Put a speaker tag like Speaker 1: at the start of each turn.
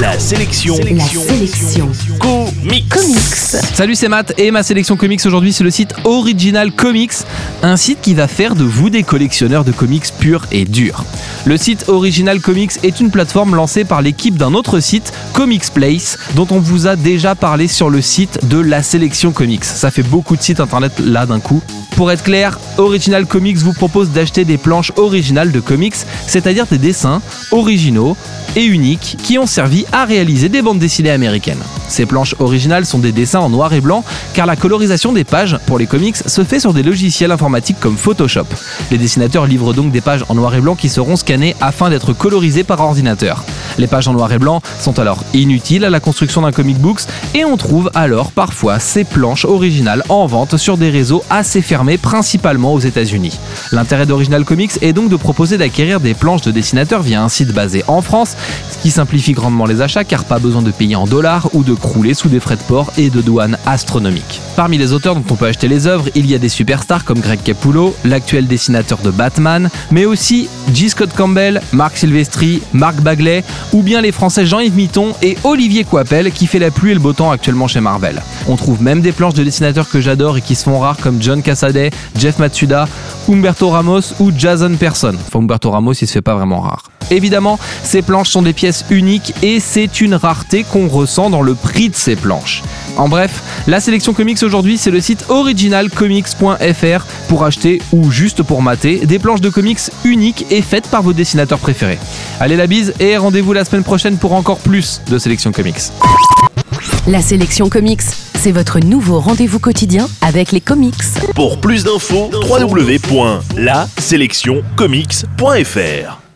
Speaker 1: La sélection.
Speaker 2: La sélection.
Speaker 1: Comics.
Speaker 2: Comics.
Speaker 3: Salut, c'est Matt et ma sélection comics aujourd'hui c'est le site Original Comics, un site qui va faire de vous des collectionneurs de comics purs et durs. Le site Original Comics est une plateforme lancée par l'équipe d'un autre site, Comics Place, dont on vous a déjà parlé sur le site de la sélection comics. Ça fait beaucoup de sites internet là d'un coup. Pour être clair, Original Comics vous propose d'acheter des planches originales de comics, c'est-à-dire des dessins originaux et uniques qui ont servi à réaliser des bandes dessinées américaines. Ces planches originales sont des dessins en noir et blanc car la colorisation des pages pour les comics se fait sur des logiciels informatiques comme Photoshop. Les dessinateurs livrent donc des pages en noir et blanc qui seront scannées afin d'être colorisées par ordinateur. Les pages en noir et blanc sont alors inutiles à la construction d'un comic books et on trouve alors parfois ces planches originales en vente sur des réseaux assez fermés principalement aux États-Unis. L'intérêt d'Original Comics est donc de proposer d'acquérir des planches de dessinateurs via un site basé en France, ce qui simplifie grandement les achats car pas besoin de payer en dollars ou de crouler sous des frais de port et de douane astronomiques. Parmi les auteurs dont on peut acheter les œuvres, il y a des superstars comme Greg Capullo, l'actuel dessinateur de Batman, mais aussi G. Scott Campbell, Marc Silvestri, Marc Bagley ou bien les français Jean-Yves Mitton et Olivier Coipel qui fait la pluie et le beau temps actuellement chez Marvel. On trouve même des planches de dessinateurs que j'adore et qui se font rares comme John Cassaday, Jeff Matsuda, Humberto Ramos ou Jason Person. Enfin Humberto Ramos il se fait pas vraiment rare. Évidemment, ces planches sont des pièces uniques et c'est une rareté qu'on ressent dans le prix de ces planches. En bref, la sélection comics aujourd'hui, c'est le site originalcomics.fr pour acheter ou juste pour mater des planches de comics uniques et faites par vos dessinateurs préférés. Allez la bise et rendez-vous la semaine prochaine pour encore plus de sélection comics.
Speaker 2: La sélection comics, c'est votre nouveau rendez-vous quotidien avec les comics.
Speaker 1: Pour plus d'infos, www.laselectioncomics.fr